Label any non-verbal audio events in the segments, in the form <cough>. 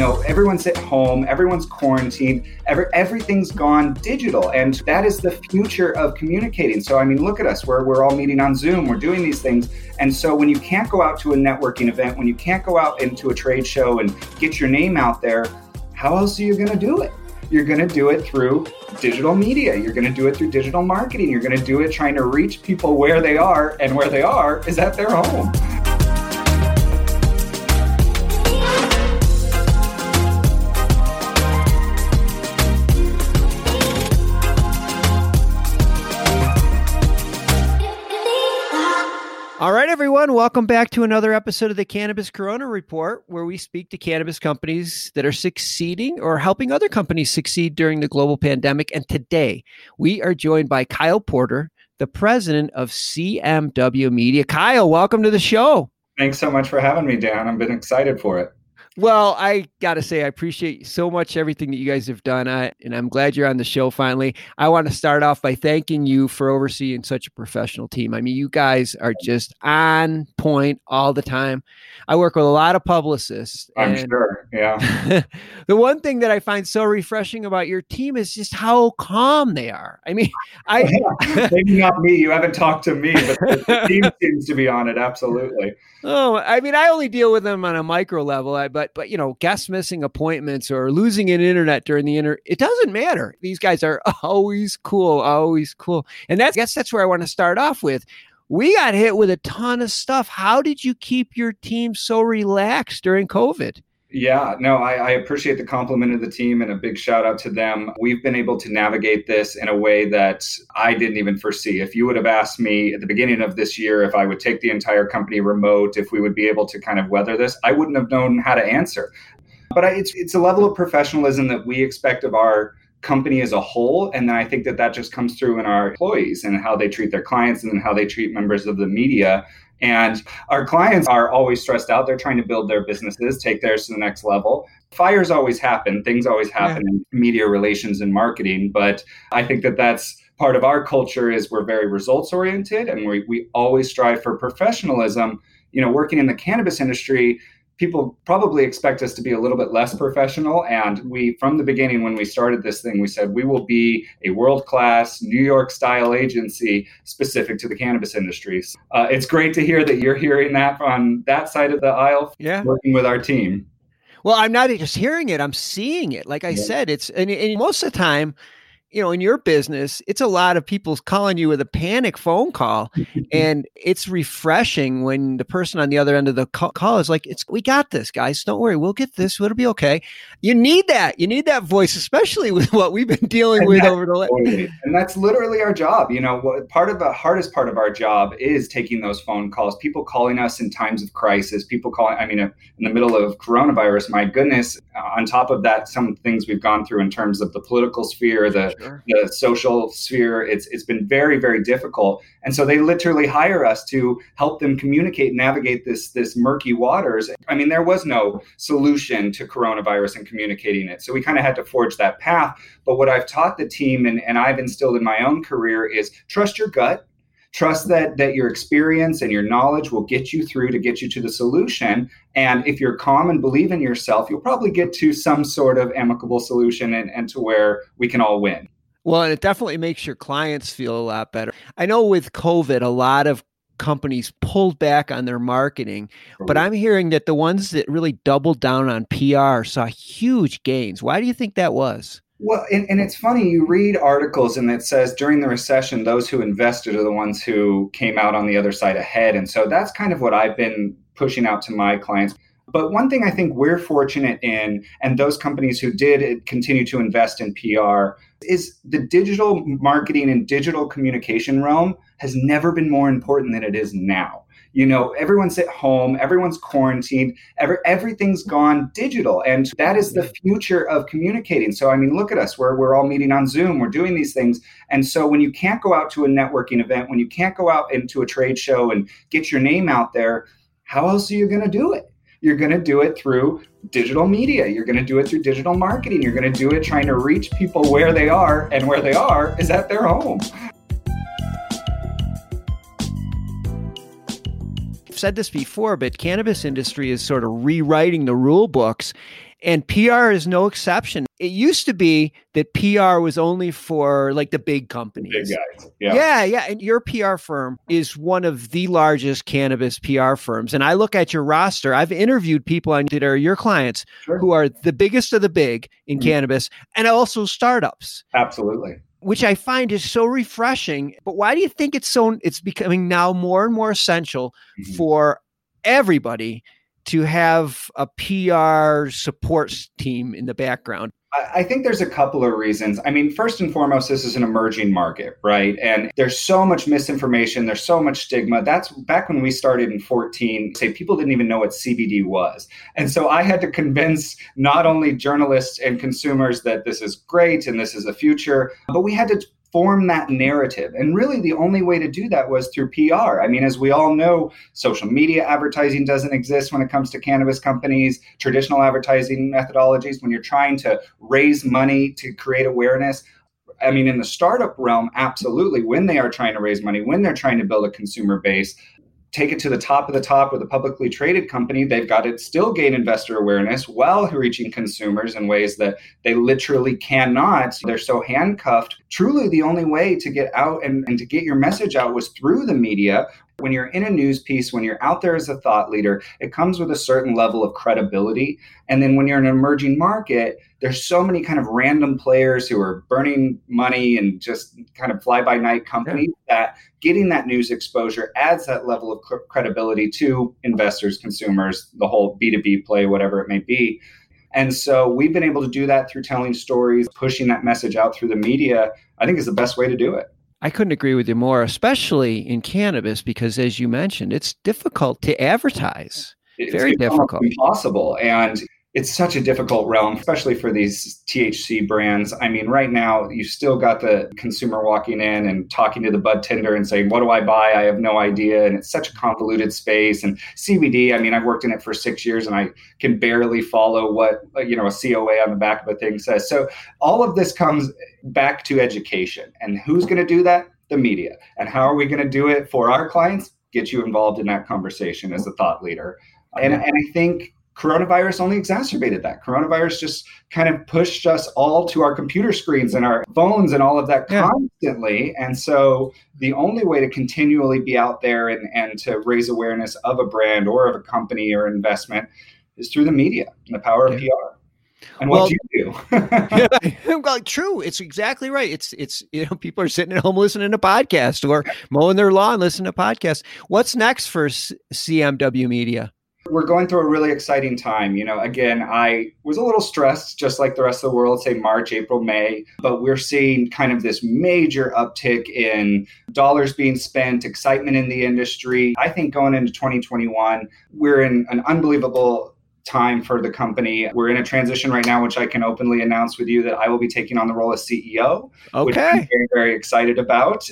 know, everyone's at home, everyone's quarantined, every, everything's gone digital. And that is the future of communicating. So, I mean, look at us. We're, we're all meeting on Zoom, we're doing these things. And so, when you can't go out to a networking event, when you can't go out into a trade show and get your name out there, how else are you going to do it? You're going to do it through digital media. You're going to do it through digital marketing. You're going to do it trying to reach people where they are, and where they are is at their home. All right, everyone, welcome back to another episode of the Cannabis Corona Report, where we speak to cannabis companies that are succeeding or helping other companies succeed during the global pandemic. And today we are joined by Kyle Porter, the president of CMW Media. Kyle, welcome to the show. Thanks so much for having me, Dan. I've been excited for it. Well, I got to say, I appreciate so much everything that you guys have done. Uh, and I'm glad you're on the show finally. I want to start off by thanking you for overseeing such a professional team. I mean, you guys are just on point all the time. I work with a lot of publicists. I'm sure. Yeah. <laughs> the one thing that I find so refreshing about your team is just how calm they are. I mean, <laughs> I. yeah. Maybe not me. You haven't talked to me, but the <laughs> team seems to be on it. Absolutely. Oh, I mean, I only deal with them on a micro level. I, but but you know, guests missing appointments or losing an internet during the inter, it doesn't matter. These guys are <laughs> always cool, always cool, and that's I guess that's where I want to start off with. We got hit with a ton of stuff. How did you keep your team so relaxed during COVID? Yeah, no, I, I, appreciate the compliment of the team and a big shout out to them. We've been able to navigate this in a way that I didn't even foresee. If you would have asked me at the beginning of this year if I would take the entire company remote, if we would be able to kind of weather this, I wouldn't have known how to answer. But I, it's it's a level of professionalism that we expect of our company as a whole and then i think that that just comes through in our employees and how they treat their clients and how they treat members of the media and our clients are always stressed out. They're trying to build their businesses, take theirs to the next level. Fires always happen, things always happen yeah. in media relations and marketing. But I think that that's part of our culture is we're very results oriented and we, we always strive for professionalism. You know, working in the cannabis industry, people probably expect us to be a little bit less professional. And we, from the beginning, when we started this thing, we said we will be a world class New York style agency specific to the cannabis industry. Uh, it's great to hear that you're hearing that on that side of the aisle, yeah. working with our team. Well, I'm not just hearing it, I'm seeing it. Like I yeah. said, it's, and, and most of the time, you know, in your business, it's a lot of people calling you with a panic phone call, <laughs> and it's refreshing when the person on the other end of the call is like, "It's we got this, guys. Don't worry, we'll get this. It'll be okay." You need that. You need that voice, especially <laughs> with what we've been dealing and with over the last. and that's literally our job. You know, part of the hardest part of our job is taking those phone calls. People calling us in times of crisis. People calling. I mean, in the middle of coronavirus. My goodness. On top of that, some things we've gone through in terms of the political sphere, the sure. the social sphere. It's it's been very very difficult, and so they literally hire us to help them communicate, navigate this this murky waters. I mean, there was no solution to coronavirus and communicating it, so we kind of had to forge that path. But what I've taught the team and, and I've instilled in my own career is trust your gut trust that that your experience and your knowledge will get you through to get you to the solution and if you're calm and believe in yourself you'll probably get to some sort of amicable solution and, and to where we can all win well, and it definitely makes your clients feel a lot better. I know with COVID, a lot of companies pulled back on their marketing, but I'm hearing that the ones that really doubled down on PR saw huge gains. Why do you think that was? Well, and, and it's funny, you read articles and it says during the recession, those who invested are the ones who came out on the other side ahead. And so that's kind of what I've been pushing out to my clients. But one thing I think we're fortunate in, and those companies who did continue to invest in PR, is the digital marketing and digital communication realm has never been more important than it is now. You know, everyone's at home, everyone's quarantined, every, everything's gone digital. And that is the future of communicating. So, I mean, look at us. We're, we're all meeting on Zoom, we're doing these things. And so, when you can't go out to a networking event, when you can't go out into a trade show and get your name out there, how else are you going to do it? You're going to do it through digital media. You're going to do it through digital marketing. You're going to do it trying to reach people where they are, and where they are is at their home. Said this before, but cannabis industry is sort of rewriting the rule books And PR is no exception. It used to be that PR was only for like the big companies. Big guys. Yeah. Yeah, yeah. And your PR firm is one of the largest cannabis PR firms. And I look at your roster. I've interviewed people on that are your clients Sure. who are the biggest of the big in Mhm. cannabis and also startups Absolutely. Which I find is so refreshing. But why do you think it's so it's becoming now more and more essential Mhm. for everybody to have a PR support team in the background? I think there's a couple of reasons. I mean, first and foremost, this is an emerging market, right? And there's so much misinformation, there's so much stigma. That's back when we started in 14, say people didn't even know what CBD was. And so I had to convince not only journalists and consumers that this is great and this is a future, but we had to form that narrative. And really the only way to do that was through PR. I mean, as we all know, social media advertising doesn't exist when it comes to cannabis companies, traditional advertising methodologies when you're trying to raise money to create awareness. I mean, in the startup realm, absolutely, when they are trying to raise money, when they're trying to build a consumer base, take it to the top of the top with a publicly traded company, they've got to still gain investor awareness while reaching consumers in ways that they literally cannot. They're so handcuffed. Truly, the only way to get out and, and to get your message out was through the media. When you're in a news piece, when you're out there as a thought leader, it comes with a certain level of credibility. And then when you're in an emerging market, there's so many kind of random players who are burning money and just kind of fly by night companies that getting that news exposure adds that level of cr- credibility to investors, consumers, the whole B2B play, whatever it may be. And so we've been able to do that through telling stories, pushing that message out through the media, I think is the best way to do it. I couldn't agree with you more, especially in cannabis, because as you mentioned, it's difficult to advertise. It's, Very difficult. impossible. And it's such a difficult realm, especially for these THC brands. I mean, right now, you still got the consumer walking in and talking to the bud tender and saying, What do I buy? I have no idea. And it's such a convoluted space. And CBD, I mean, I've worked in it for six years and I can barely follow what, you know, a COA on the back of a thing says. So all of this comes back to education. And who's going to do that? The media. And how are we going to do it for our clients? Get you involved in that conversation as a thought leader. And, and I think coronavirus only exacerbated that. Coronavirus just kind of pushed us all to our computer screens and our phones and all of that Yeah. constantly. And so the only way to continually be out there and, and to raise awareness of a brand or of a company or investment is through the media and the power of PR. And Well- what do you do? <laughs> I'm like, <laughs> true. It's exactly right. It's it's you know people are sitting at home listening to podcasts or mowing their lawn listening to podcasts. What's next for CMW Media? We're going through a really exciting time. You know, again, I was a little stressed, just like the rest of the world, say March, April, May, but we're seeing kind of this major uptick in dollars being spent, excitement in the industry. I think going into 2021, we're in an unbelievable time for the company. We're in a transition right now, which I can openly announce with you that I will be taking on the role of CEO which I'm very, very excited about.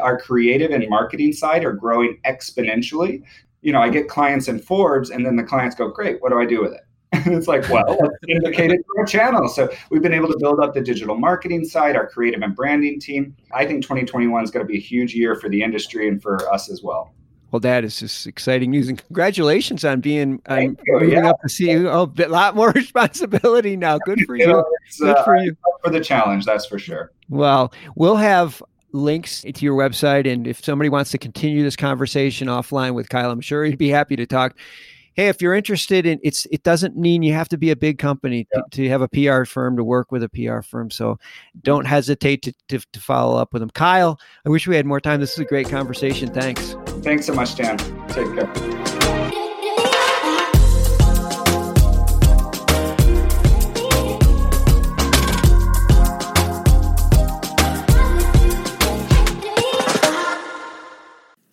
Our creative and marketing side are growing exponentially. You know, I get clients in Forbes, and then the clients go, Great, what do I do with it? <laughs> And it's like, well, let's <laughs> indicate it to our channel. So we've been able to build up the digital marketing side, our creative and branding team. I think 2021 is going to be a huge year for the industry and for us as well. Well, that is just exciting news, and congratulations on being you. moving Yeah. up to CEO. A lot more <laughs> responsibility now. Good for you. Good uh, for you. for the challenge, that's for sure. Well, we'll have links to your website. And if somebody wants to continue this conversation offline with Kyle, I'm sure he'd be happy to talk. Hey, if you're interested in it's, it doesn't mean you have to be a big company to, to have a PR firm to work with a PR firm. So don't hesitate to, to, to follow up with them. Kyle, I wish we had more time. This is a great conversation. Thanks. Thanks so much, Dan. Take care.